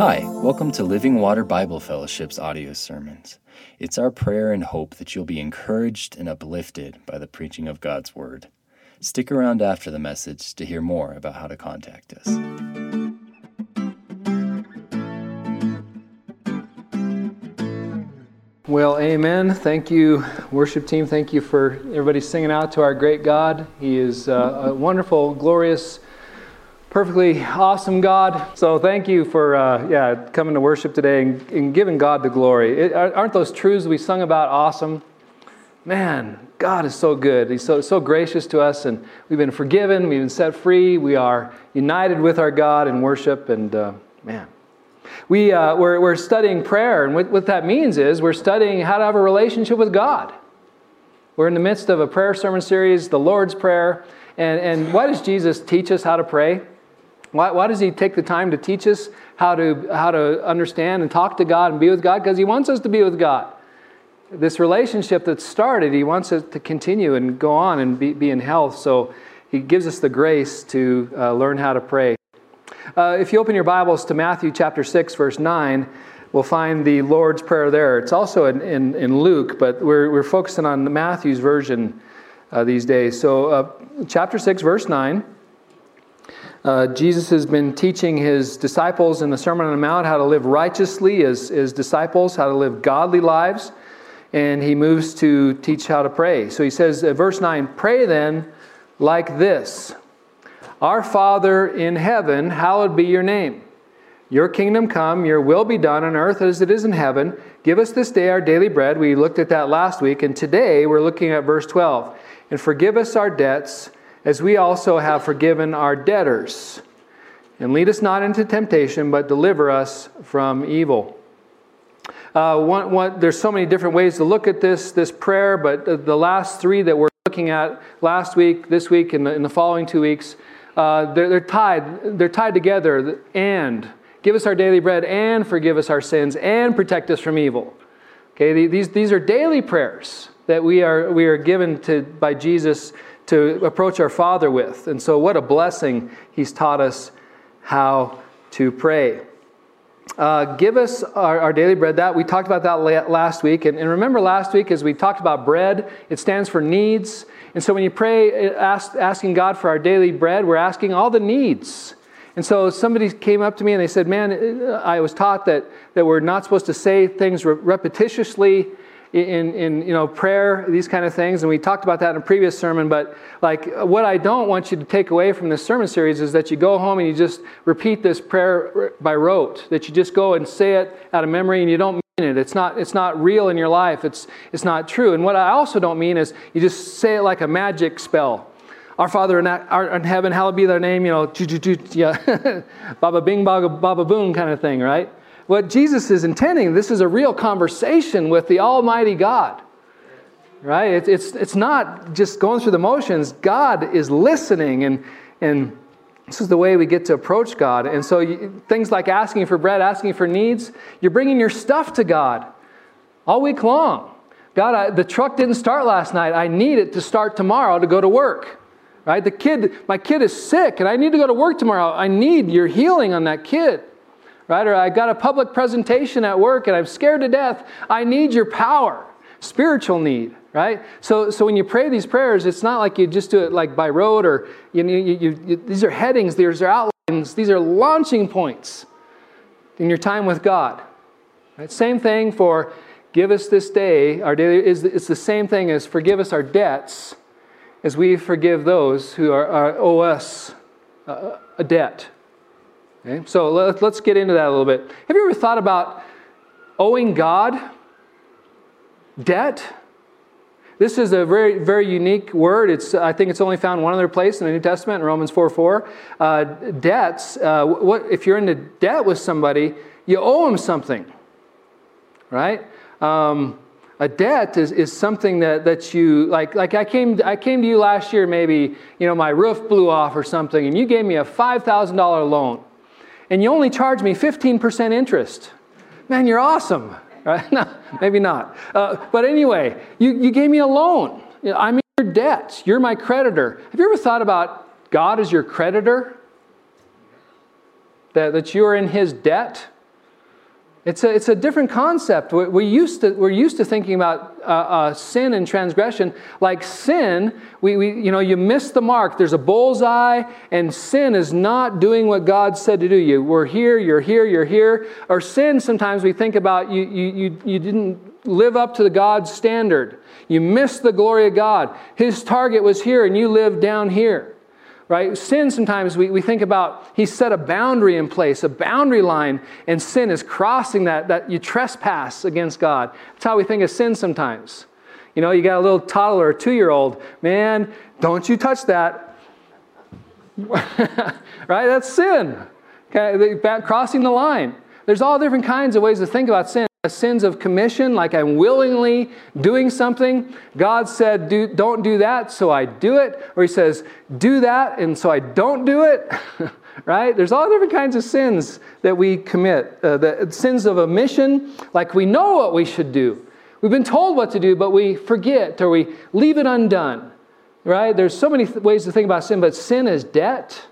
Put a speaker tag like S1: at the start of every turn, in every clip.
S1: Hi, welcome to Living Water Bible Fellowship's audio sermons. It's our prayer and hope that you'll be encouraged and uplifted by the preaching of God's Word. Stick around after the message to hear more about how to contact us.
S2: Well, amen. Thank you, worship team. Thank you for everybody singing out to our great God. He is uh, a wonderful, glorious, perfectly awesome God. So thank you for uh, yeah coming to worship today and, and giving God the glory. It, aren't those truths we sung about awesome? Man, God is so good. He's so so gracious to us, and we've been forgiven. We've been set free. We are united with our God in worship, and uh, man. We, uh, we're, we're studying prayer, and what, what that means is we're studying how to have a relationship with God. We're in the midst of a prayer sermon series, the Lord's Prayer. And, and why does Jesus teach us how to pray? Why, why does he take the time to teach us how to, how to understand and talk to God and be with God? Because he wants us to be with God. This relationship that started, he wants it to continue and go on and be, be in health. So he gives us the grace to uh, learn how to pray. Uh, if you open your Bibles to Matthew chapter 6, verse 9, we'll find the Lord's Prayer there. It's also in, in, in Luke, but we're, we're focusing on Matthew's version uh, these days. So, uh, chapter 6, verse 9. Uh, Jesus has been teaching his disciples in the Sermon on the Mount how to live righteously as, as disciples, how to live godly lives, and he moves to teach how to pray. So he says, uh, verse 9, Pray then like this Our Father in heaven, hallowed be your name. Your kingdom come, your will be done on earth as it is in heaven. Give us this day our daily bread. We looked at that last week, and today we're looking at verse 12. And forgive us our debts as we also have forgiven our debtors. And lead us not into temptation, but deliver us from evil. Uh, one, one, there's so many different ways to look at this, this prayer, but the, last three that we're looking at last week, this week, and the, in the following two weeks, uh, they're, they're tied. They're tied together. And give us our daily bread, and forgive us our sins, and protect us from evil. Okay, these, these are daily prayers that we are, we are given to, by Jesus to approach our Father with. And so, what a blessing He's taught us how to pray. Uh, give us our, our, daily bread. That we talked about that last week, and, and, remember last week as we talked about bread, it stands for needs. And so when you pray, uh, ask, asking God for our daily bread, we're asking all the needs. And so somebody came up to me and they said, "Man, uh, I was taught that that we're not supposed to say things repetitiously." in, in you know prayer these kind of things and we talked about that in a previous sermon but like what i don't want you to take away from this sermon series is that you go home and you just repeat this prayer by rote that you just go and say it out of memory and you don't it it's not it's not real in your life it's it's not true and what i also don't mean is you just say it like a magic spell our Father in, our, in heaven, hallowed be thy name, you know, yeah, baba bing, baba, baba boom kind of thing, right? what Jesus is intending, this is a real conversation with the Almighty God. Right? It's, it's, it's not just going through the motions. God is listening, and, and this is the way we get to approach God. And so, you, things like asking for bread, asking for needs, you're bringing your stuff to God all week long. God, I, the truck didn't start last night. I need it to start tomorrow to go to work. Right? The kid, my kid is sick, and I need to go to work tomorrow. I need your healing on that kid right? Or I got a public presentation at work and I'm scared to death. I need your power, spiritual need, right? So, so when you pray these prayers, it's not like you just do it like by rote or you you, you, you, these are headings, these are outlines, these are launching points in your time with God. Right? Same thing for give us this day our daily is it's the same thing as forgive us our debts as we forgive those who are, are owe us a debt Okay, so let, let's get into that a little bit. Have you ever thought about owing God debt? This is a very, very unique word. It's, I think it's only found one other place in the New Testament, in Romans 4 4. Uh, debts, uh, what, if you're into debt with somebody, you owe them something, right? Um, a debt is, is something that, that you like like I came I came to you last year maybe you know my roof blew off or something and you gave me a $5,000 loan and you only charged me 15% interest. Man, you're awesome. Right? no, maybe not. Uh, but anyway, you, you gave me a loan. You I'm in your debt. You're my creditor. Have you ever thought about God as your creditor, that, that you're in his debt. It's a, it's a different concept. We, we used to, we're used to thinking about uh, uh, sin and transgression. Like sin, we, we, you know, you miss the mark. There's a bullseye, and sin is not doing what God said to do. You we're here, you're here, you're here. Or sin, sometimes we think about you, you, you, you didn't live up to the God's standard. You missed the glory of God. His target was here, and you lived down here right? Sin, sometimes we, we think about he set a boundary in place, a boundary line, and sin is crossing that, that you trespass against God. That's how we think of sin sometimes. You know, you got a little toddler, two year old, man, don't you touch that. right? That's sin. Okay, crossing the line. There's all different kinds of ways to think about sin sins of commission, like I'm willingly doing something. God said, do, Don't do that, so I do it. Or He says, Do that, and so I don't do it. right? There's all different kinds of sins that we commit. Uh, the sins of omission, like we know what we should do. We've been told what to do, but we forget or we leave it undone. Right? There's so many th- ways to think about sin, but sin is debt.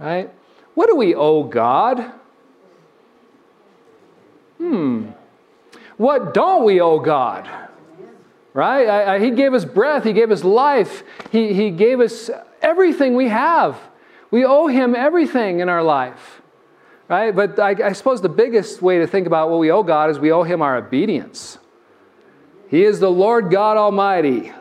S2: Right? What do we owe God? Hmm. What don't we owe God? Right? I, I, he gave us breath, He gave us life, He, he gave us everything we have. We owe Him everything in our life. Right? But I, I suppose the biggest way to think about what we owe God is we owe Him our obedience. He is the Lord God Almighty.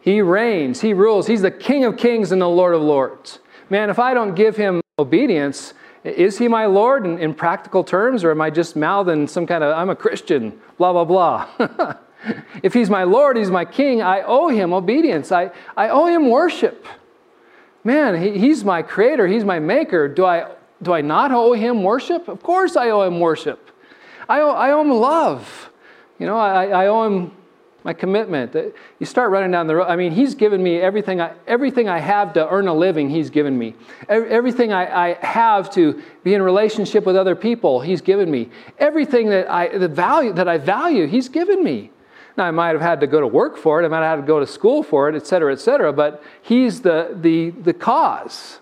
S2: He reigns, He rules. He's the King of kings and the Lord of lords. Man, if I don't give Him obedience, is he my Lord in, in, practical terms, or am I just mouthing some kind of, I'm a Christian, blah, blah, blah? if he's my Lord, he's my King, I owe him obedience. I, I owe him worship. Man, he, he's my creator, he's my maker. Do I, do I not owe him worship? Of course I owe him worship. I owe, I owe him love. You know, I, I owe him my commitment. You start running down the road. I mean, He's given me everything I, everything I have to earn a living, He's given me. Everything I, I have to be in relationship with other people, He's given me. Everything that I, the value, that I value, He's given me. Now, I might have had to go to work for it, I might have had to go to school for it, et cetera, et cetera, but He's the, the, the cause.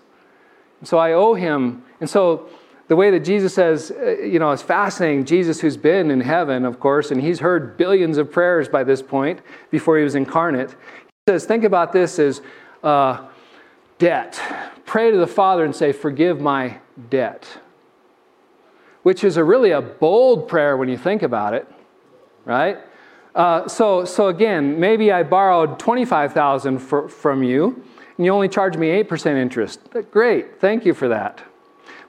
S2: So I owe Him. And so the way that Jesus says, uh, you know, is fascinating. Jesus, who's been in heaven, of course, and he's heard billions of prayers by this point before he was incarnate. He says, think about this as uh, debt. Pray to the Father and say, forgive my debt. Which is a really a bold prayer when you think about it, right? Uh, so, so again, maybe I borrowed 25000 from you, and you only charge me 8% interest. Great, thank you for that.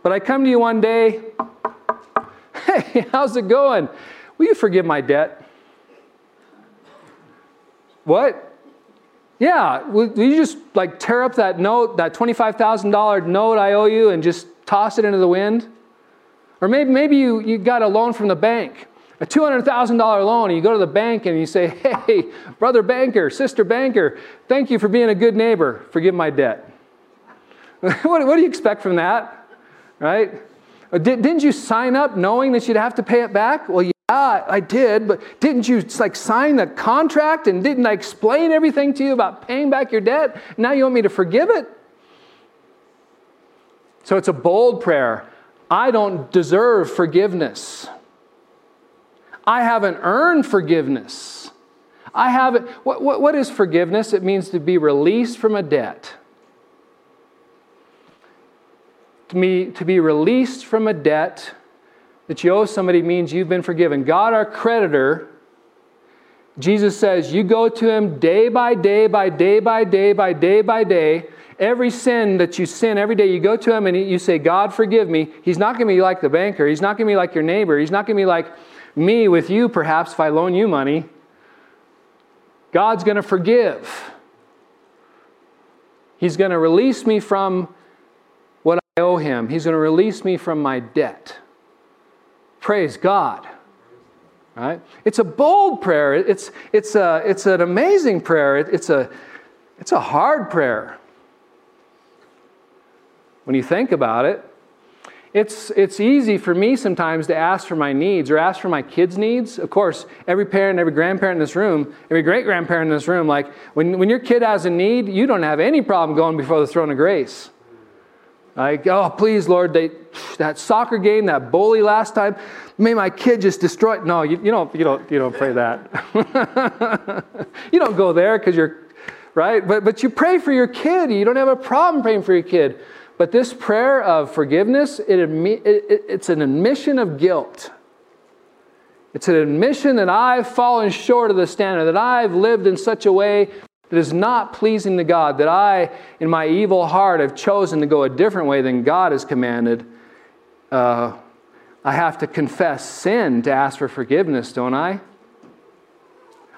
S2: But I come to you one day, hey, how's it going? Will you forgive my debt? What? Yeah, will, you just like tear up that note, that $25,000 note I owe you, and just toss it into the wind? Or maybe, maybe you, you got a loan from the bank, a $200,000 loan, and you go to the bank and you say, Hey, brother banker, sister banker, thank you for being a good neighbor. Forgive my debt. what, what do you expect from that? Right? Uh, didn't you sign up knowing that you'd have to pay it back? Well, yeah, I did, but didn't you like sign the contract and didn't I explain everything to you about paying back your debt? Now you want me to forgive it? So it's a bold prayer. I don't deserve forgiveness. I haven't earned forgiveness. I haven't. What, what, what is forgiveness? It means to be released from a debt to be, to be released from a debt that you owe somebody means you've been forgiven. God, our creditor, Jesus says, you go to him day by day, by day by day, by day by day. Every sin that you sin every day, you go to him and you say, God, forgive me. He's not going to be like the banker. He's not going to be like your neighbor. He's not going to be like me with you, perhaps, if I loan you money. God's going to forgive. He's going to release me from owe him. He's going to release me from my debt. Praise God. Right? It's a bold prayer. It's, it's, a, it's an amazing prayer. It's a, it's a hard prayer. When you think about it, It's, it's easy for me sometimes to ask for my needs or ask for my kids' needs. Of course, every parent, every grandparent in this room, every great grandparent in this room, like when, when your kid has a need, you don't have any problem going before the throne of grace. Like, oh, please, Lord, they, that soccer game, that bully last time, may my kid just destroy. It. No, you, you, don't, you, don't, you don't pray that. you don't go there because you're, right? But, but you pray for your kid. You don't have a problem praying for your kid. But this prayer of forgiveness, it, it, it's an admission of guilt. It's an admission that I've fallen short of the standard, that I've lived in such a way that is not pleasing to God, that I, in my evil heart, have chosen to go a different way than God has commanded. Uh, I have to confess sin to ask for forgiveness, don't I?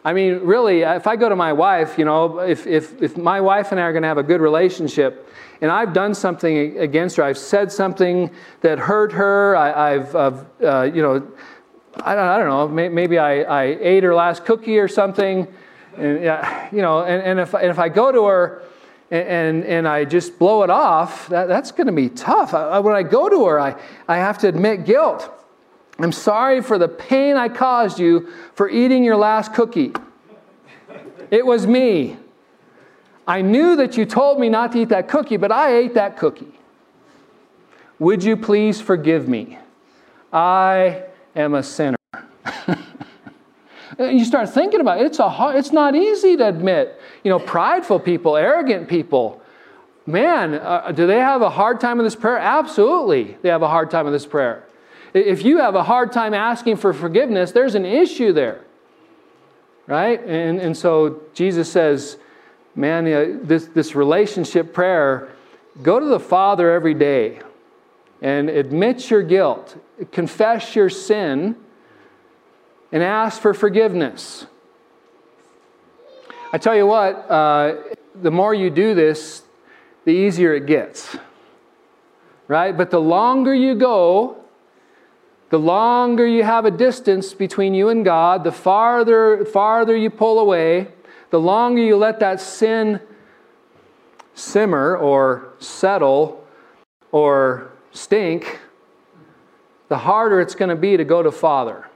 S2: I mean, really, if I go to my wife, you know, if, if, if my wife and I are going to have a good relationship, and I've done something against her, I've said something that hurt her, I, have uh, you know, I don't, I don't know, maybe I, I ate her last cookie or something, and, yeah, you know, and, and, if, and if I go to her and, and, and I just blow it off, that, that's going to be tough. I, when I go to her, I, I have to admit guilt. I'm sorry for the pain I caused you for eating your last cookie. It was me. I knew that you told me not to eat that cookie, but I ate that cookie. Would you please forgive me? I am a sinner. you start thinking about it. It's, a hard, it's not easy to admit. You know, prideful people, arrogant people, man, uh, do they have a hard time with this prayer? Absolutely, they have a hard time with this prayer. If you have a hard time asking for forgiveness, there's an issue there. Right? And, and so Jesus says, man, uh, this, this relationship prayer, go to the Father every day and admit your guilt, confess your sin, and ask for forgiveness. I tell you what, uh, the more you do this, the easier it gets. Right? But the longer you go, the longer you have a distance between you and God, the farther, farther you pull away, the longer you let that sin simmer or settle or stink, the harder it's going to be to go to Father.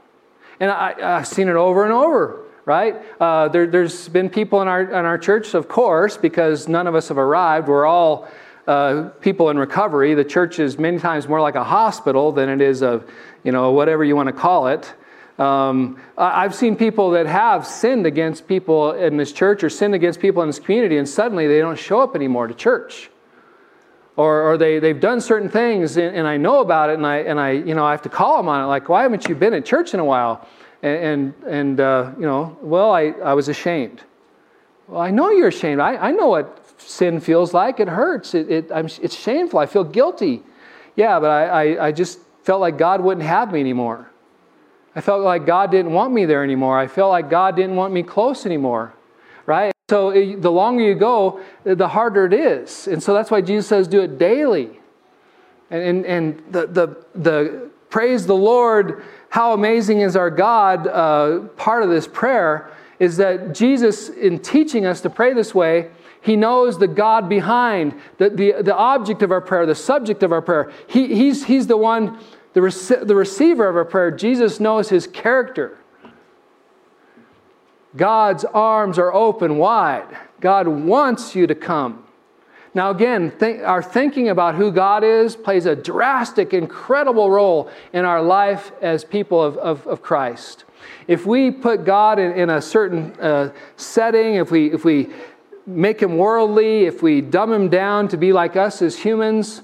S2: And I, have seen it over and over, right? Uh, there, has been people in our, in our church, of course, because none of us have arrived. We're all uh, people in recovery. The church is many times more like a hospital than it is a, you know, whatever you want to call it. Um, I've seen people that have sinned against people in this church or sinned against people in this community, and suddenly they don't show up anymore to church. Or, or they, they've done certain things, and, and, I know about it, and I, and I, you know, I have to call them on it. Like, why haven't you been at church in a while? And, and, and uh, you know, well, I, I was ashamed. Well, I know you're ashamed. I, I know what sin feels like. It hurts. It, it, it's shameful. I feel guilty. Yeah, but I, I, I just felt like God wouldn't have me anymore. I felt like God didn't want me there anymore. I felt like God didn't want me close anymore. So it, the longer you go, the harder it is. And so that's why Jesus says do it daily. And, and, and the, the, the praise the Lord, how amazing is our God uh, part of this prayer is that Jesus, in teaching us to pray this way, he knows the God behind, the, the, the object of our prayer, the subject of our prayer. He, he's, he's the one, the, rec- the receiver of our prayer. Jesus knows his character. God's arms are open wide. God wants you to come. Now, again, th- our thinking about who God is plays a drastic, incredible role in our life as people of, of, of Christ. If we put God in, in a certain uh, setting, if we, if we make him worldly, if we dumb him down to be like us as humans,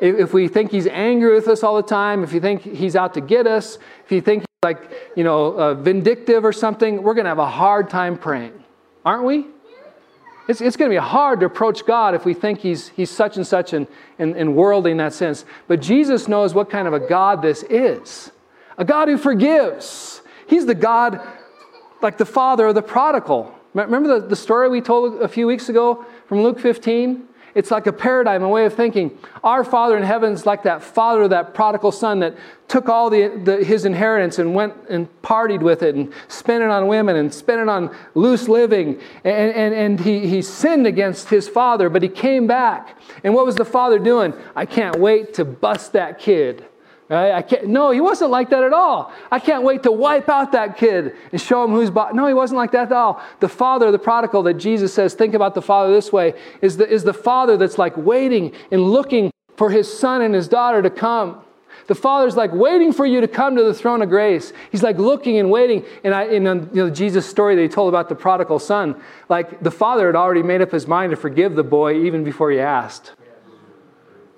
S2: if, if we think he's angry with us all the time, if you think he's out to get us, if you think like, you know, uh, vindictive or something, we're going to have a hard time praying, aren't we? It's, it's going to be hard to approach God if we think he's, he's such and such and, and, and worldly in that sense. But Jesus knows what kind of a God this is a God who forgives. He's the God like the father of the prodigal. Remember the, the story we told a few weeks ago from Luke 15? It's like a paradigm, a way of thinking. Our Father in heaven is like that father, that prodigal son that took all the, the, his inheritance and went and partied with it and spent it on women and spent it on loose living. And, and, and he, he sinned against his father, but he came back. And what was the father doing? I can't wait to bust that kid. I can't, no, he wasn't like that at all. I can't wait to wipe out that kid and show him who's boss. No, he wasn't like that at all. The father, the prodigal that Jesus says, think about the father this way, is the, is the father that's like waiting and looking for his son and his daughter to come. The Father's like waiting for you to come to the throne of grace. He's like looking and waiting. And I, in you know, Jesus' story that he told about the prodigal son, like the Father had already made up his mind to forgive the boy even before he asked.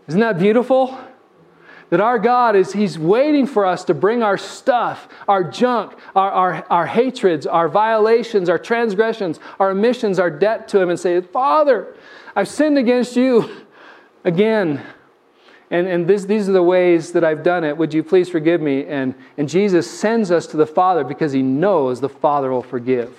S2: Isn't that beautiful? That our God is, He's waiting for us to bring our stuff, our junk, our, our, our hatreds, our violations, our transgressions, our omissions, our debt to Him and say, Father, I've sinned against you again. And, and this, these are the ways that I've done it. Would you please forgive me? And, and Jesus sends us to the Father because He knows the Father will forgive.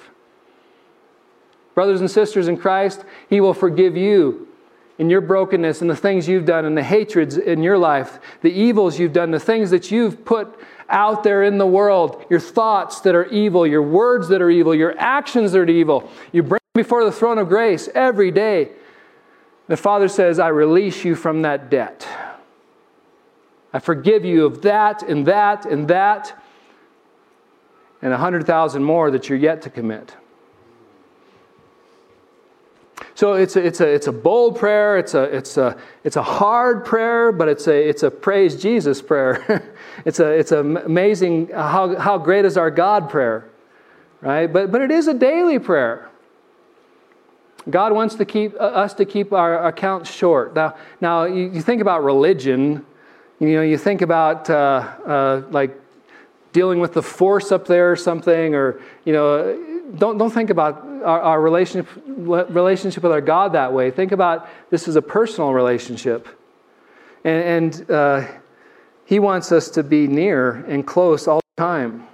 S2: Brothers and sisters in Christ, He will forgive you in your brokenness and the things you've done and the hatreds in your life, the evils you've done, the things that you've put out there in the world, your thoughts that are evil, your words that are evil, your actions that are evil. You bring before the throne of grace every day. The Father says, I release you from that debt. I forgive you of that and that and that and a hundred thousand more that you're yet to commit. So it's a, it's a, it's a bold prayer, it's a, it's, a, it's a hard prayer, but it's a, it's a praise Jesus prayer. it's, a, it's amazing how, how great is our God prayer, right? But, but it is a daily prayer. God wants to keep, uh, us to keep our accounts short. Now, now you, you think about religion, you know, you think about uh, uh, like dealing with the force up there or something, or, you know, don't, don't think about our, our relationship, relationship with our God that way. Think about this as a personal relationship. And, and uh, He wants us to be near and close all the time.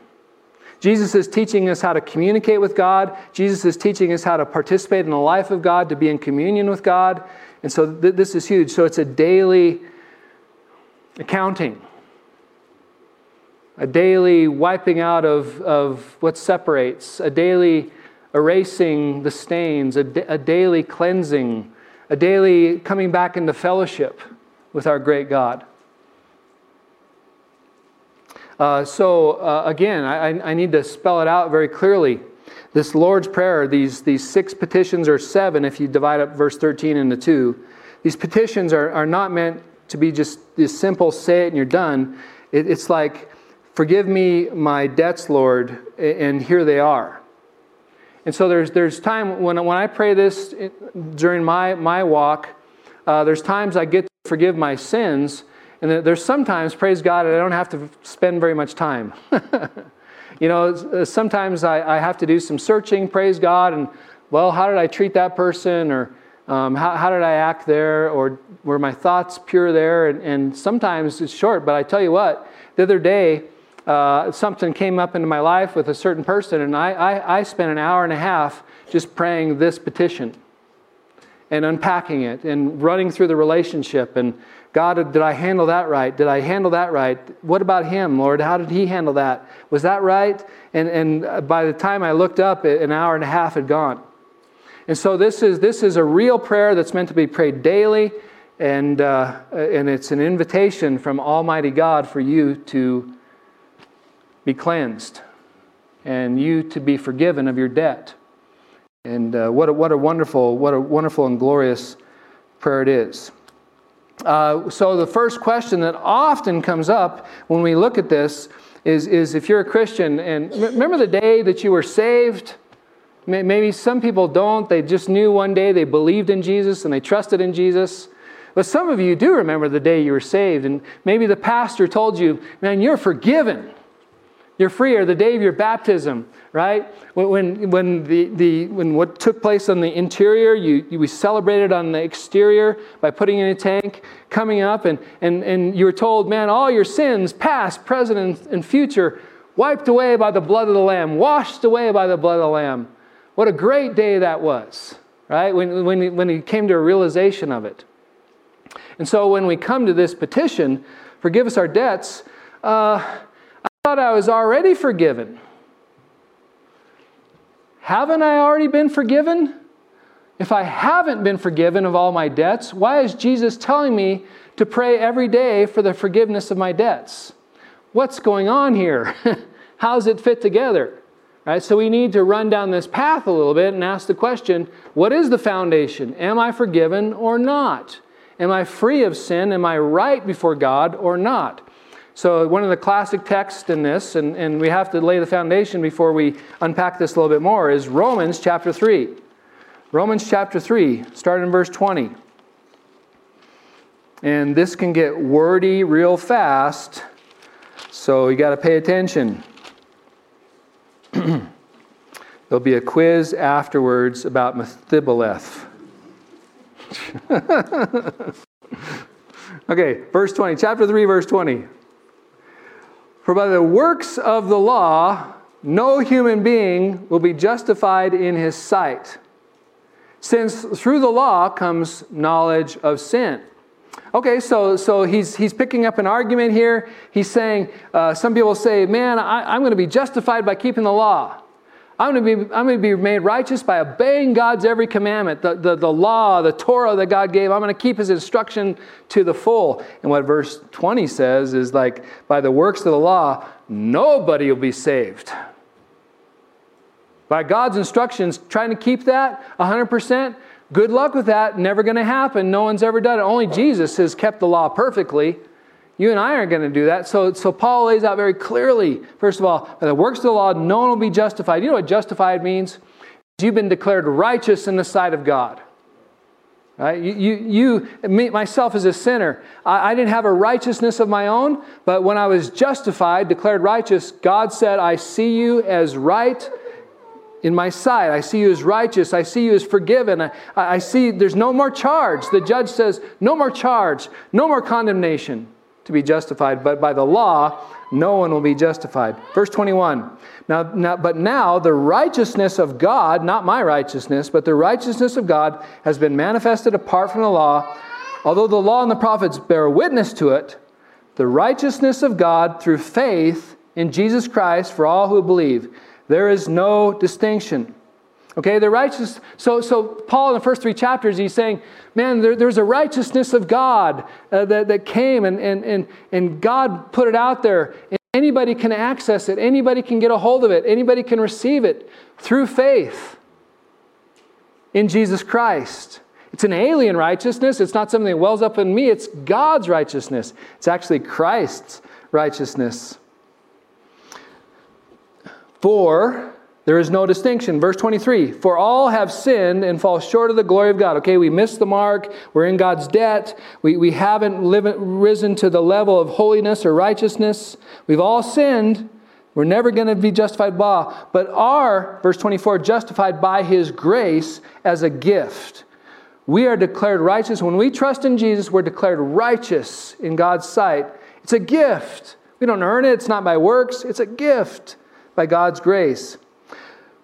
S2: Jesus is teaching us how to communicate with God. Jesus is teaching us how to participate in the life of God, to be in communion with God. And so th- this is huge. So it's a daily accounting a daily wiping out of, of what separates, a daily erasing the stains, a, a daily cleansing, a daily coming back into fellowship with our great God. Uh, so, uh, again, I, I need to spell it out very clearly. This Lord's Prayer, these, these six petitions, or seven if you divide up verse 13 into two, these petitions are, are not meant to be just this simple say it and you're done. It, it's like Forgive me my debts, Lord, and here they are. And so there's, there's time when, when I pray this during my, my walk, uh, there's times I get to forgive my sins, and there's sometimes, praise God, I don't have to spend very much time. you know, uh, sometimes I, I have to do some searching, praise God, and well, how did I treat that person? Or um, how, how, did I act there? Or were my thoughts pure there? And, and sometimes it's short, but I tell you what, the other day, uh, something came up into my life with a certain person, and I, I, I spent an hour and a half just praying this petition and unpacking it and running through the relationship and God, did I handle that right? Did I handle that right? What about him, Lord? How did he handle that? Was that right? And, and by the time I looked up, an hour and a half had gone. And so this is, this is a real prayer that's meant to be prayed daily, and, uh, and it's an invitation from Almighty God for you to be cleansed and you to be forgiven of your debt. And uh, what, a, what a wonderful, what a wonderful and glorious prayer it is. Uh, so the first question that often comes up when we look at this is, is if you're a Christian, and remember the day that you were saved? Maybe some people don't. They just knew one day they believed in Jesus and they trusted in Jesus. But some of you do remember the day you were saved, and maybe the pastor told you, man, you're forgiven. You're free, or the day of your baptism, right? When, when, the, the, when what took place on the interior, you, you, we celebrated on the exterior by putting in a tank, coming up, and, and, and you were told, man, all your sins, past, present, and future, wiped away by the blood of the Lamb, washed away by the blood of the Lamb. What a great day that was, right? When, when, he, when he came to a realization of it. And so when we come to this petition, forgive us our debts, uh, thought I was already forgiven. Haven't I already been forgiven? If I haven't been forgiven of all my debts, why is Jesus telling me to pray every day for the forgiveness of my debts? What's going on here? How does it fit together? Right? So we need to run down this path a little bit and ask the question what is the foundation? Am I forgiven or not? Am I free of sin? Am I right before God or not? So, one of the classic texts in this, and, and we have to lay the foundation before we unpack this a little bit more, is Romans chapter 3. Romans chapter 3, starting in verse 20. And this can get wordy real fast, so you got to pay attention. There'll be a quiz afterwards about Mephibosheth. okay, verse 20, chapter 3, verse 20. For by the works of the law, no human being will be justified in his sight, since through the law comes knowledge of sin. Okay, so, so he's, he's picking up an argument here. He's saying, uh, some people say, man, I, I'm going to be justified by keeping the law. I'm going, to be, I'm going to be made righteous by obeying God's every commandment, the, the, the law, the Torah that God gave. I'm going to keep his instruction to the full. And what verse 20 says is like, by the works of the law, nobody will be saved. By God's instructions, trying to keep that 100%, good luck with that. Never going to happen. No one's ever done it. Only Jesus has kept the law perfectly. You and I aren't going to do that. So, so Paul lays out very clearly, first of all, by the works of the law, no one will be justified. You know what justified means? You've been declared righteous in the sight of God. Right? You, you, you me, myself as a sinner, I, I didn't have a righteousness of my own, but when I was justified, declared righteous, God said, I see you as right in my sight. I see you as righteous. I see you as forgiven. I, I see there's no more charge. The judge says, no more charge, no more condemnation to be justified, but by the law, no one will be justified. Verse 21. Now, now, but now the righteousness of God, not my righteousness, but the righteousness of God has been manifested apart from the law. Although the law and the prophets bear witness to it, the righteousness of God through faith in Jesus Christ for all who believe. There is no distinction. Okay, the righteous. So, so Paul in the first three chapters, he's saying, man, there, there's a righteousness of God uh, that, that came and, and, and, and God put it out there. And anybody can access it. Anybody can get a hold of it. Anybody can receive it through faith in Jesus Christ. It's an alien righteousness. It's not something that wells up in me. It's God's righteousness. It's actually Christ's righteousness. For there is no distinction. Verse 23 For all have sinned and fall short of the glory of God. Okay, we missed the mark. We're in God's debt. We, we haven't live, risen to the level of holiness or righteousness. We've all sinned. We're never going to be justified by but are, verse 24, justified by his grace as a gift. We are declared righteous. When we trust in Jesus, we're declared righteous in God's sight. It's a gift. We don't earn it, it's not by works, it's a gift by God's grace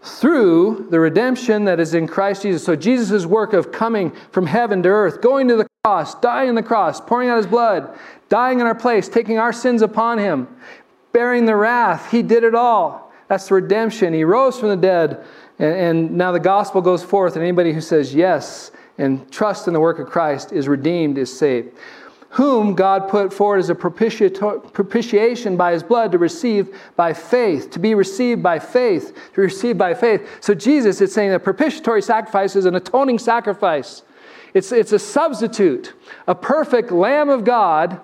S2: through the redemption that is in Christ Jesus. So, Jesus' work of coming from heaven to earth, going to the cross, dying on the cross, pouring out his blood, dying in our place, taking our sins upon him, bearing the wrath, he did it all. That's the redemption. He rose from the dead, and, and now the gospel goes forth, and anybody who says yes and trust in the work of Christ is redeemed, is saved whom God put forward as a propitiation by his blood to receive by faith, to be received by faith, to receive by faith. So, Jesus, is saying that propitiatory sacrifice is an atoning sacrifice. It's, it's a substitute. A perfect Lamb of God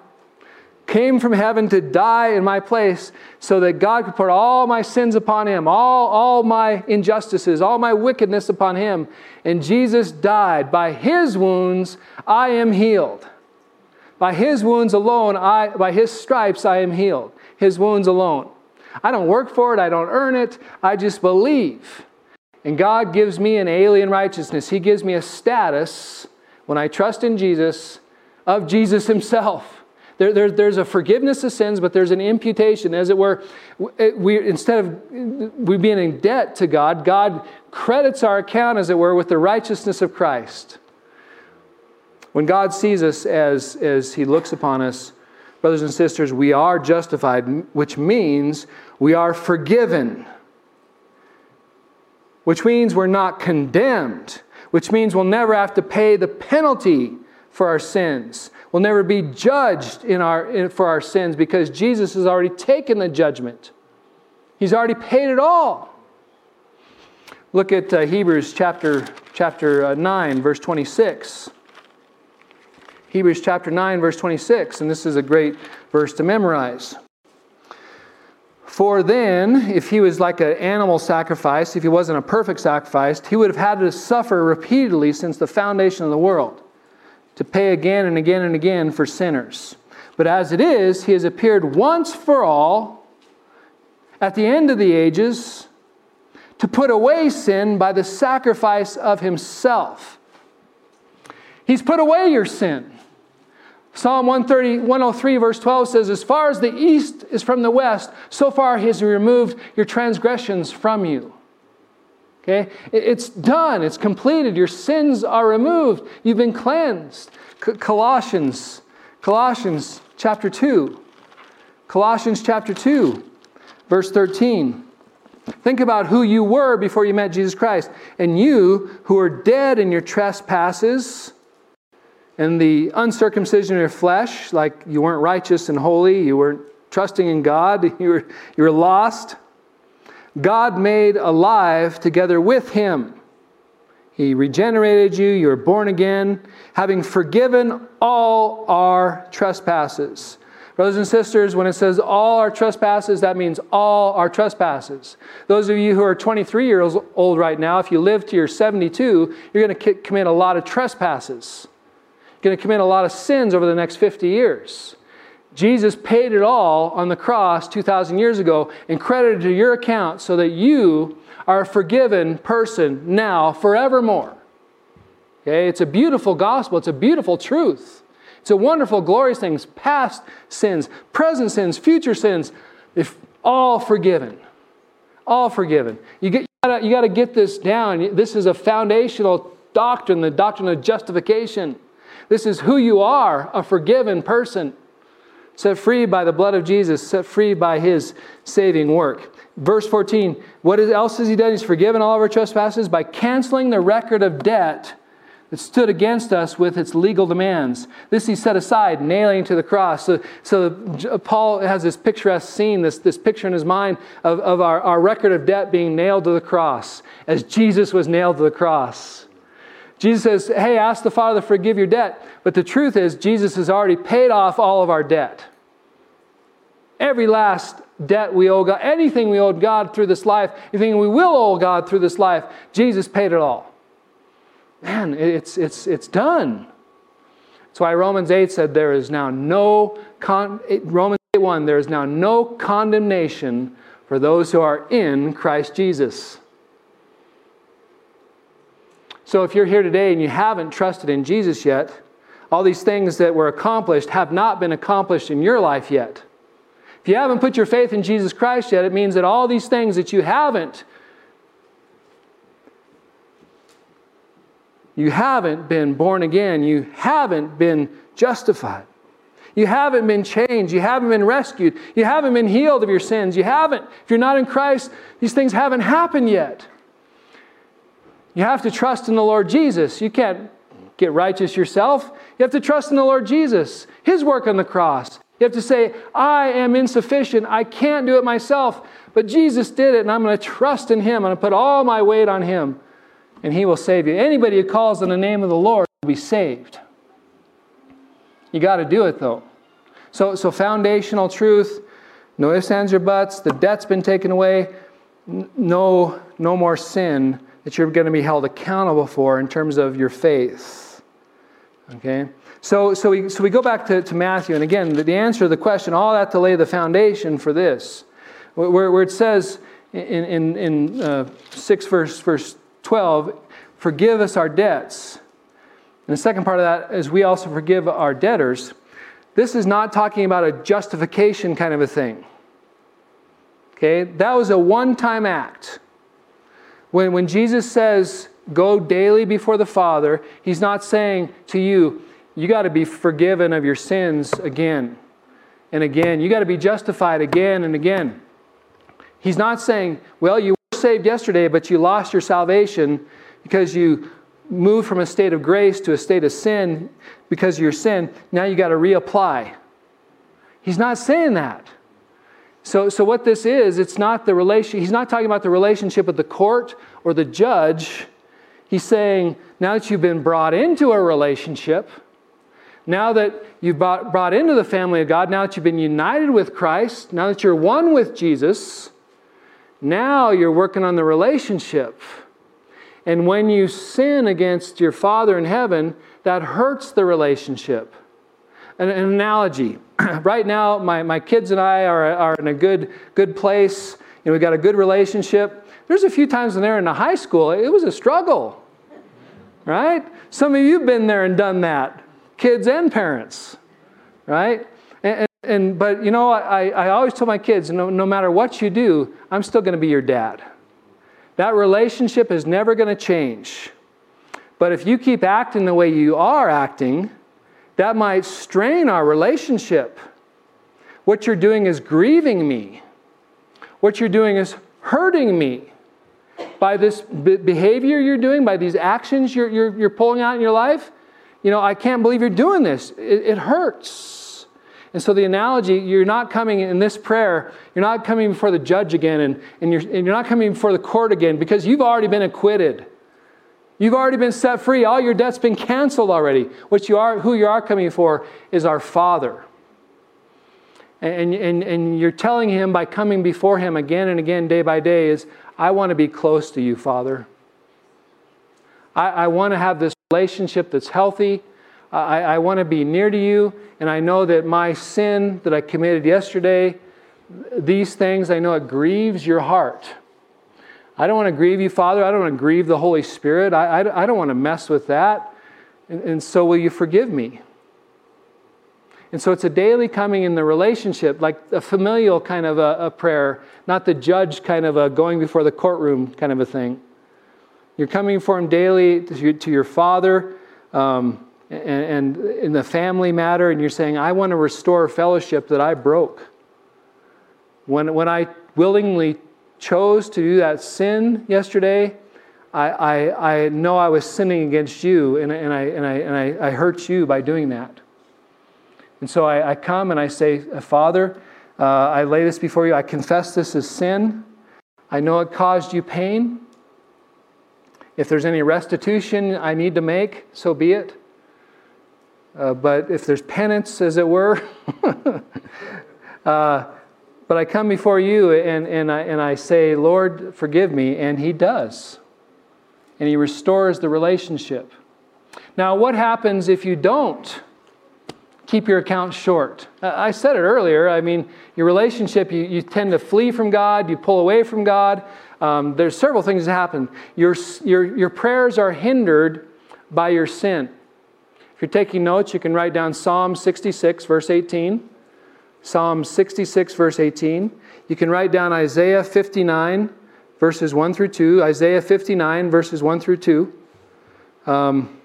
S2: came from heaven to die in my place so that God could put all my sins upon him, all, all my injustices, all my wickedness upon him. And Jesus died. By his wounds, I am healed. By his wounds alone, I, by his stripes, I am healed. His wounds alone. I don't work for it, I don't earn it, I just believe. And God gives me an alien righteousness. He gives me a status when I trust in Jesus of Jesus himself. There, there, there's a forgiveness of sins, but there's an imputation, as it were. Eh, we, instead of we being in debt to God, God credits our account, as it were, with the righteousness of Christ. When God sees us as, as He looks upon us, brothers and sisters, we are justified, which means we are forgiven, which means we're not condemned, which means we'll never have to pay the penalty for our sins. We'll never be judged in our, in, for our sins because Jesus has already taken the judgment. He's already paid it all. Look at uh, Hebrews chapter, chapter uh, 9, verse 26. Hebrews chapter 9, verse 26, and this is a great verse to memorize. For then, if he was like an animal sacrifice, if he wasn't a perfect sacrifice, he would have had to suffer repeatedly since the foundation of the world to pay again and again and again for sinners. But as it is, he has appeared once for all at the end of the ages to put away sin by the sacrifice of himself. He's put away your sin. Psalm 130, 103, verse 12 says, As far as the east is from the west, so far he has removed your transgressions from you. Okay? It's done, it's completed. Your sins are removed. You've been cleansed. Colossians, Colossians chapter 2. Colossians chapter 2, verse 13. Think about who you were before you met Jesus Christ. And you who are dead in your trespasses, and the uncircumcision of your flesh, like you weren't righteous and holy, you weren't trusting in God, you were, you were lost, God made alive together with Him. He regenerated you, you were born again, having forgiven all our trespasses. Brothers and sisters, when it says all our trespasses, that means all our trespasses. Those of you who are 23 years old right now, if you live to your 72, you're going to commit a lot of trespasses going to commit a lot of sins over the next 50 years. Jesus paid it all on the cross 2,000 years ago and credited to your account so that you are a forgiven person now, forevermore. Okay? It's a beautiful gospel, it's a beautiful truth. It's a wonderful, glorious thing. Past sins, present sins, future sins, if all forgiven. All forgiven. You, get, you, gotta, you gotta get this down. This is a foundational doctrine, the doctrine of justification. This is who you are a forgiven person, set free by the blood of Jesus, set free by his saving work. Verse 14, what else has he done? He's forgiven all of our trespasses by canceling the record of debt that stood against us with its legal demands. This he set aside, nailing to the cross. So, so Paul has this picturesque scene, this, this picture in his mind of, of our, our record of debt being nailed to the cross as Jesus was nailed to the cross. Jesus says, Hey, ask the Father to forgive your debt. But the truth is, Jesus has already paid off all of our debt. Every last debt we owe God, anything we owed God through this life, anything we will owe God through this life, Jesus paid it all. Man, it's, it's, it's done. That's why Romans 8 said there is now no, con- Romans 8 1, there is now no condemnation for those who are in Christ Jesus. So if you're here today and you haven't trusted in Jesus yet, all these things that were accomplished have not been accomplished in your life yet. If you haven't put your faith in Jesus Christ yet, it means that all these things that you haven't you haven't been born again, you haven't been justified. You haven't been changed. You haven't been rescued. You haven't been healed of your sins. You haven't. If you're not in Christ, these things haven't happened yet. You have to trust in the Lord Jesus. You can't get righteous yourself. You have to trust in the Lord Jesus, His work on the cross. You have to say, I am insufficient. I can't do it myself. But Jesus did it, and I'm going to trust in Him. I'm going to put all my weight on Him, and He will save you. Anybody who calls on the name of the Lord will be saved. You got to do it, though. So, so foundational truth no ifs, ands, or buts. The debt's been taken away. No, no more sin that you're going to be held accountable for in terms of your faith. Okay? So, so, we, so we go back to, to Matthew, and again, the, the answer to the question, all that to lay the foundation for this, where, where it says in, in, in uh, 6 verse, verse 12, forgive us our debts. And the second part of that is we also forgive our debtors. This is not talking about a justification kind of a thing. Okay? That was a one time act. When, when Jesus says, go daily before the Father, he's not saying to you, you got to be forgiven of your sins again and again. You got to be justified again and again. He's not saying, well, you were saved yesterday, but you lost your salvation because you moved from a state of grace to a state of sin because of your sin. Now you got to reapply. He's not saying that. So, so what this is, it's not the relation, he's not talking about the relationship with the court or the judge. He's saying, now that you've been brought into a relationship, now that you've brought, brought into the family of God, now that you've been united with Christ, now that you're one with Jesus, now you're working on the relationship. And when you sin against your Father in heaven, that hurts the relationship. An, an analogy. right now, my, my kids and I are, are in a good, good place. Know, we've got a good relationship. There's a few times when they're in the high school, it was a struggle. Right? Some of you have been there and done that kids and parents, right? And, and, and but you know, I, I always tell my kids, no, no matter what you do, I'm still going to be your dad. That relationship is never going to change. But if you keep acting the way you are acting, that might strain our relationship. What you're doing is grieving me. What you're doing is hurting me. By this behavior you're doing, by these actions you're, you're, you're pulling out in your life, you know, I can't believe you're doing this. It, it hurts. And so the analogy, you're not coming in this prayer, you're not coming before the judge again, and, and, you're, and you're not coming before the court again because you've already been acquitted. You've already been set free. All your debt's been canceled already. What you are, who you are coming for is our Father. And, and, and you're telling him by coming before him again and again, day by day, is I want to be close to you, Father. I, I want to have this relationship that's healthy. I, I want to be near to you, and I know that my sin that I committed yesterday, these things, I know it grieves your heart. I don't want to grieve you, Father. I don't want to grieve the Holy Spirit. I, I, I don't want to mess with that. And, and, so, will you forgive me? And so, it's a daily coming in the relationship, like a familial kind of a, a prayer, not the judge kind of a going before the courtroom kind of a thing. You're coming for Him daily to your, to your Father um, and, and in the family matter, and you're saying, I want to restore fellowship that I broke. When, when I willingly chose to do that sin yesterday, I, I, I know I was sinning against you, and, and, I, and, I, and I, I hurt you by doing that. And so I, I come and I say, Father, uh, I lay this before you. I confess this as sin. I know it caused you pain. If there's any restitution I need to make, so be it. Uh, but if there's penance, as it were, uh, but I come before you and, and, I, and I say, Lord, forgive me, and He does. And He restores the relationship. Now, what happens if you don't keep your account short? I said it earlier. I mean, your relationship, you, you tend to flee from God, you pull away from God um, there's several things that happen. Your, your, your prayers are hindered by your sin. If you're taking notes, you can write down Psalm 66, verse 18. Psalm 66, verse 18. You can write down Isaiah 59, verses 1 through 2. Isaiah 59, verses 1 through 2. Um,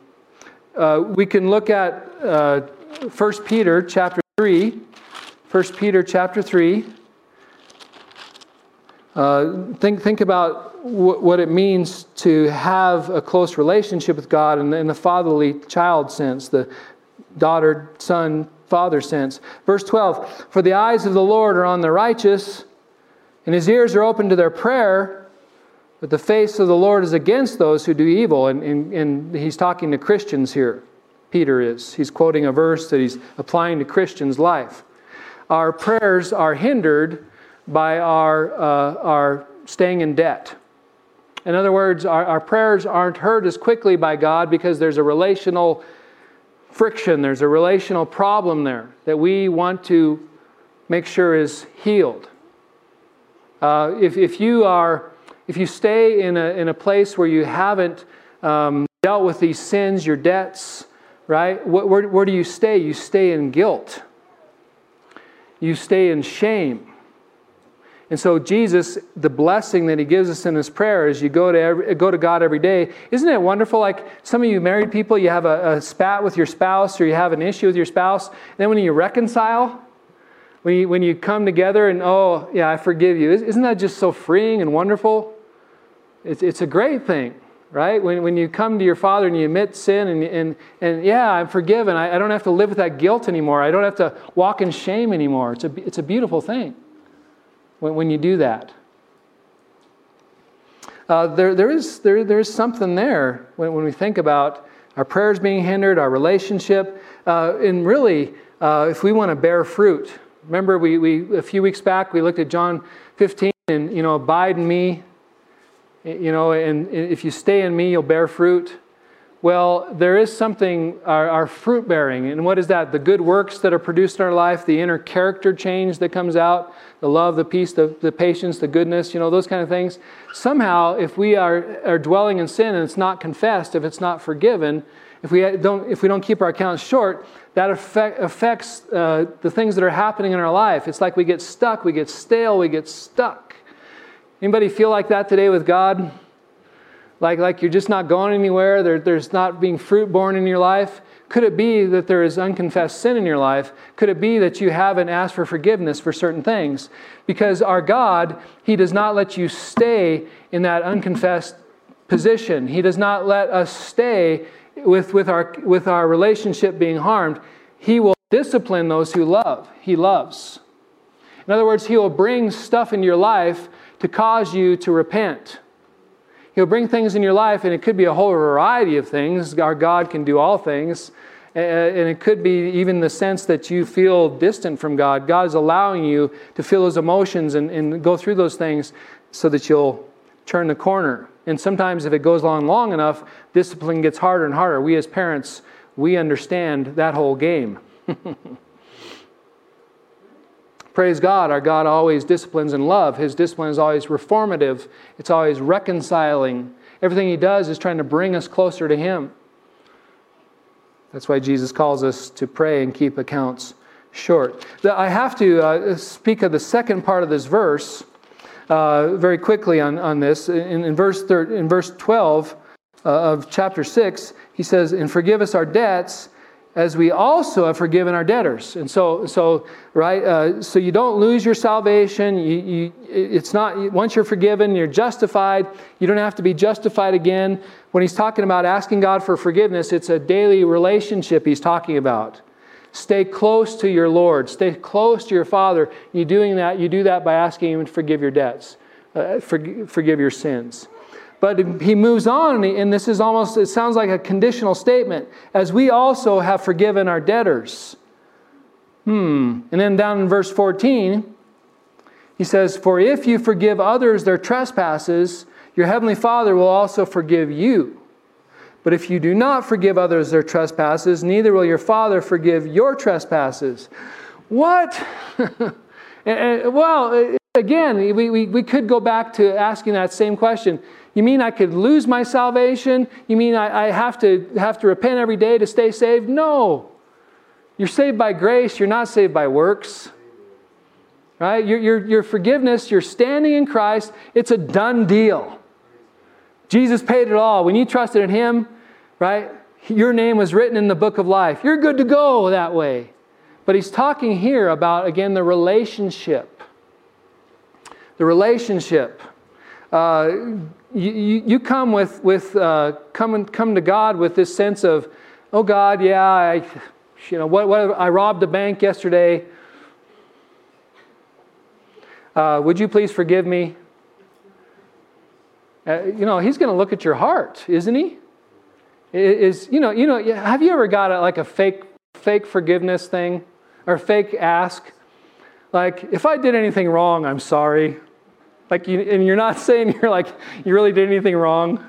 S2: uh, we can look at uh, 1 Peter chapter 3. 1 Peter chapter 3. Uh, think, think about what it means to have a close relationship with God in, in the fatherly child sense, the daughter, son, father sense. Verse 12 For the eyes of the Lord are on the righteous, and his ears are open to their prayer, but the face of the Lord is against those who do evil. And, and, and he's talking to Christians here. Peter is. He's quoting a verse that he's applying to Christians' life. Our prayers are hindered by our, uh, our staying in debt. In other words, our, our prayers aren't heard as quickly by God because there's a relational friction, there's a relational problem there that we want to make sure is healed. Uh, if, if you are if you stay in a, in a place where you haven't um, dealt with these sins, your debts, right? Where, where do you stay? You stay in guilt. You stay in shame. And so, Jesus, the blessing that He gives us in His prayer is you go to, every, go to God every day. Isn't it wonderful? Like some of you married people, you have a, a spat with your spouse or you have an issue with your spouse. then, when you reconcile, when you, when you come together and, oh, yeah, I forgive you, isn't that just so freeing and wonderful? It's, it's a great thing, right? When, when you come to your Father and you admit sin and, and, and yeah, I'm forgiven. I, I don't have to live with that guilt anymore. I don't have to walk in shame anymore. It's a, it's a beautiful thing when, when you do that. Uh, there, there, is, there, there is something there when, when we think about our prayers being hindered, our relationship, uh, and really, uh, if we want to bear fruit. Remember, we, we, a few weeks back, we looked at John 15 and, you know, abide in me, you know, and if you stay in me, you'll bear fruit. Well, there is something, our, our, fruit bearing. And what is that? The good works that are produced in our life, the inner character change that comes out, the love, the peace, the, the patience, the goodness, you know, those kind of things. Somehow, if we are, are dwelling in sin and it's not confessed, if it's not forgiven, if we don't, if we don't keep our accounts short, that affect, affects uh, the things that are happening in our life. It's like we get stuck, we get stale, we get stuck. Anybody feel like that today with God? Like, like you're just not going anywhere, there, there's not being fruit borne in your life? Could it be that there is unconfessed sin in your life? Could it be that you haven't asked for forgiveness for certain things? Because our God, He does not let you stay in that unconfessed position. He does not let us stay with, with, our, with our relationship being harmed. He will discipline those who love. He loves. In other words, He will bring stuff in your life to cause you to repent. He'll bring things in your life, and it could be a whole variety of things. Our God can do all things. And it could be even the sense that you feel distant from God. God is allowing you to feel those emotions and, and go through those things so that you'll turn the corner. And sometimes, if it goes on long enough, discipline gets harder and harder. We as parents, we understand that whole game. Praise God, our God always disciplines in love. His discipline is always reformative, it's always reconciling. Everything He does is trying to bring us closer to Him. That's why Jesus calls us to pray and keep accounts short. I have to uh, speak of the second part of this verse uh, very quickly on, on this. In, in, verse thir- in verse 12 uh, of chapter 6, he says, And forgive us our debts as we also have forgiven our debtors. And so, so right, uh, so you don't lose your salvation. You, you, it's not once you're forgiven, you're justified. You don't have to be justified again. When he's talking about asking God for forgiveness, it's a daily relationship he's talking about. Stay close to your Lord. Stay close to your Father. You doing that? You do that by asking Him to forgive your debts, uh, forgive your sins. But he moves on, and this is almost, it sounds like a conditional statement, as we also have forgiven our debtors. Hmm. And then down in verse 14, he says, For if you forgive others their trespasses, your heavenly Father will also forgive you. But if you do not forgive others their trespasses, neither will your Father forgive your trespasses. What? well, again, we, we, we could go back to asking that same question. You mean I could lose my salvation? You mean I, I have, to, have to repent every day to stay saved? No. You're saved by grace, you're not saved by works. Right? Your, your, your forgiveness, your standing in Christ, it's a done deal. Jesus paid it all. When you trusted in Him, right, your name was written in the book of life. You're good to go that way. But He's talking here about, again, the relationship. The relationship. Uh, you, you come with, with uh, come, come to God with this sense of, oh God, yeah, I, you know, what, what, I robbed a bank yesterday. Uh, would you please forgive me? Uh, you know, he's going to look at your heart, isn't he? Is you know, you know, have you ever got a, like a fake, fake forgiveness thing or fake ask? Like, if I did anything wrong, I'm sorry. Like, you, and you're not saying you're like, you really did anything wrong,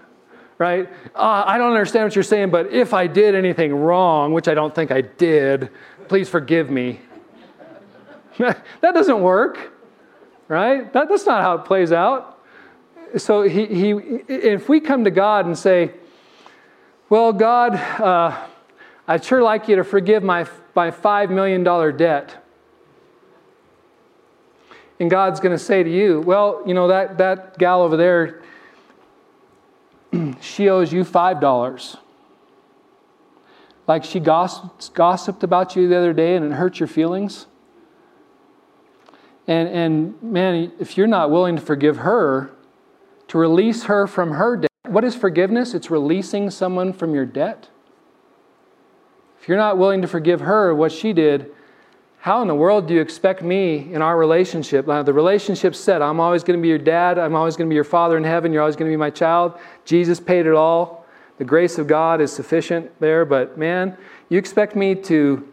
S2: right? Uh, I don't understand what you're saying, but if I did anything wrong, which I don't think I did, please forgive me. that doesn't work, right? That, that's not how it plays out. So he, he, if we come to God and say, well, God, uh, I'd sure like you to forgive my, my $5 million debt. And God's going to say to you, well, you know, that, that gal over there, she owes you $5. Like she gossiped, gossiped about you the other day and it hurt your feelings. And, and man, if you're not willing to forgive her, to release her from her debt, what is forgiveness? It's releasing someone from your debt. If you're not willing to forgive her what she did, how in the world do you expect me in our relationship? Now, the relationship's set. I'm always going to be your dad. I'm always going to be your father in heaven. You're always going to be my child. Jesus paid it all. The grace of God is sufficient there. But man, you expect me to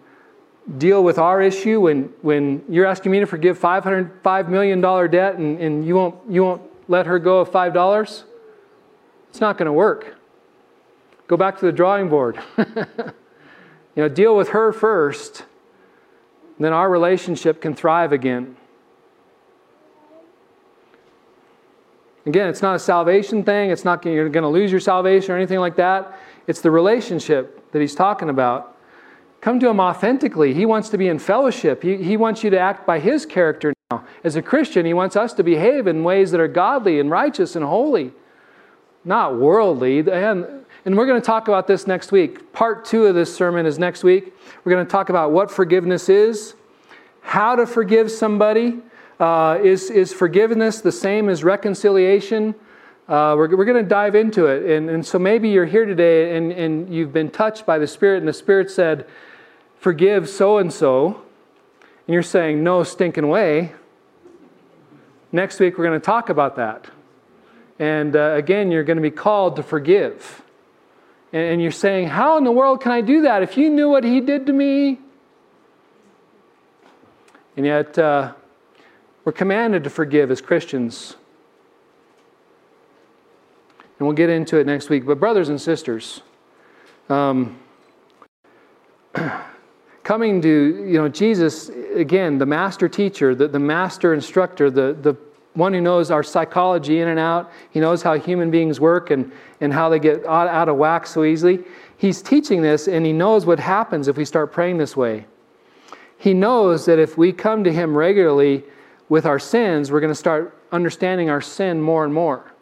S2: deal with our issue when, when you're asking me to forgive $505 million debt and, and you, won't, you won't let her go of $5? It's not going to work. Go back to the drawing board. you know, deal with her first then our relationship can thrive again. Again, it's not a salvation thing. It's not you're going to lose your salvation or anything like that. It's the relationship that he's talking about. Come to him authentically. He wants to be in fellowship. He, he wants you to act by his character now. As a Christian, he wants us to behave in ways that are godly and righteous and holy, not worldly. And and we're going to talk about this next week. Part two of this sermon is next week. We're going to talk about what forgiveness is, how to forgive somebody. Uh, is, is forgiveness the same as reconciliation? Uh, we're we're going to dive into it. And, and so maybe you're here today and, and you've been touched by the Spirit, and the Spirit said, Forgive so and so. And you're saying, No stinking way. Next week, we're going to talk about that. And uh, again, you're going to be called to forgive. And you're saying, How in the world can I do that? If you knew what he did to me. And yet, uh, we're commanded to forgive as Christians. And we'll get into it next week. But, brothers and sisters, um, coming to, you know, Jesus, again, the master teacher, the, the master instructor, the, the one who knows our psychology in and out. He knows how human beings work and, and how they get out, out of whack so easily. He's teaching this, and he knows what happens if we start praying this way. He knows that if we come to him regularly with our sins, we're going to start understanding our sin more and more.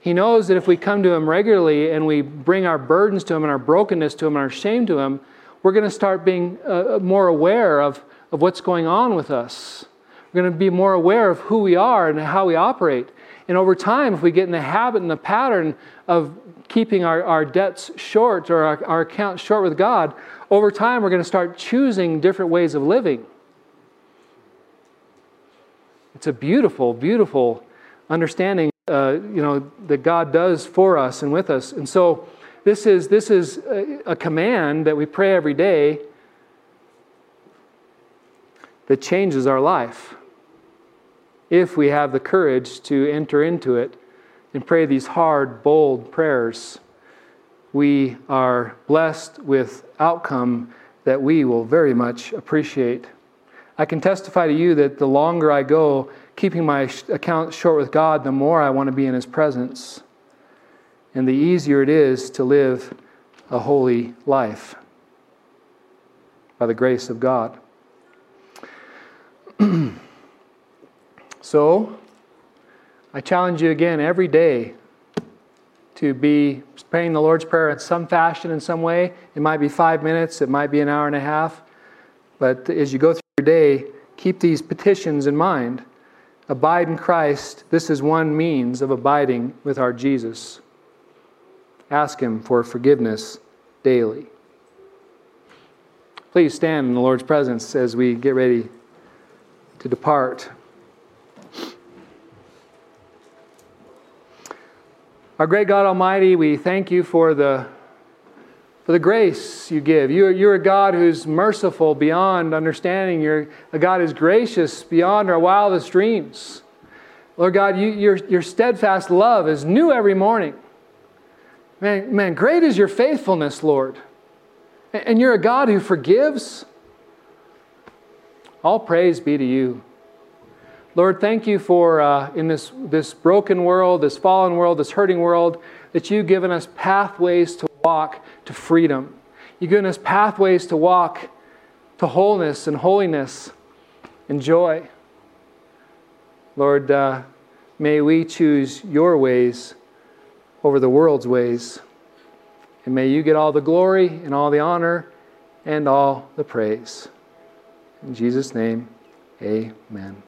S2: He knows that if we come to him regularly and we bring our burdens to him and our brokenness to him and our shame to him, we're going to start being uh, more aware of, of what's going on with us. We're going to be more aware of who we are and how we operate. And over time, if we get in the habit and the pattern of keeping our, our debts short or our, our accounts short with God, over time we're going to start choosing different ways of living. It's a beautiful, beautiful understanding, uh, you know, that God does for us and with us. And so this is, this is a, a command that we pray every day that changes our life if we have the courage to enter into it and pray these hard, bold prayers. We are blessed with outcome that we will very much appreciate. I can testify to you that the longer I go keeping my account short with God, the more I want to be in His presence. And the easier it is to live a holy life by the grace of God. so, I challenge you again every day to be praying the Lord's Prayer in some fashion, in some way. It might be five minutes, it might be an hour and a half. But as you go through your day, keep these petitions in mind. Abide in Christ. This is one means of abiding with our Jesus. Ask Him for forgiveness daily. Please stand in the Lord's presence as we get ready to depart. Our great God Almighty, we thank you for the, for the grace you give. You're, you're a God who's merciful beyond understanding. You're a God who's gracious beyond our wildest dreams. Lord God, you, your, your steadfast love is new every morning. Man, man, great is your faithfulness, Lord. And you're a God who forgives. All praise be to you. Lord, thank you for uh, in this, this broken world, this fallen world, this hurting world, that you've given us pathways to walk to freedom. You've given us pathways to walk to wholeness and holiness and joy. Lord, uh, may we choose your ways over the world's ways. And may you get all the glory and all the honor and all the praise. In Jesus' name, amen.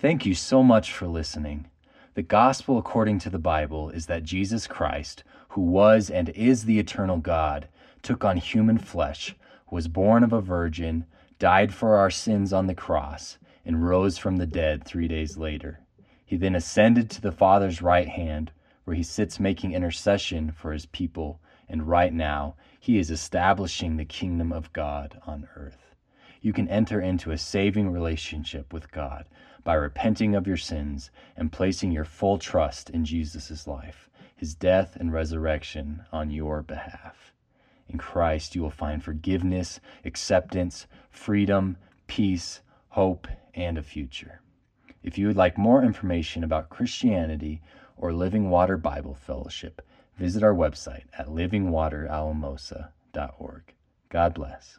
S1: Thank you so much for listening. The gospel according to the Bible is that Jesus Christ, who was and is the eternal God, took on human flesh, was born of a virgin, died for our sins on the cross, and rose from the dead three days later. He then ascended to the Father's right hand, where he sits making intercession for his people, and right now he is establishing the kingdom of God on earth. You can enter into a saving relationship with God by repenting of your sins and placing your full trust in Jesus' life, his death and resurrection on your behalf. In Christ, you will find forgiveness, acceptance, freedom, peace, hope, and a future. If you would like more information about Christianity or Living Water Bible Fellowship, visit our website at livingwateralamosa.org. God bless.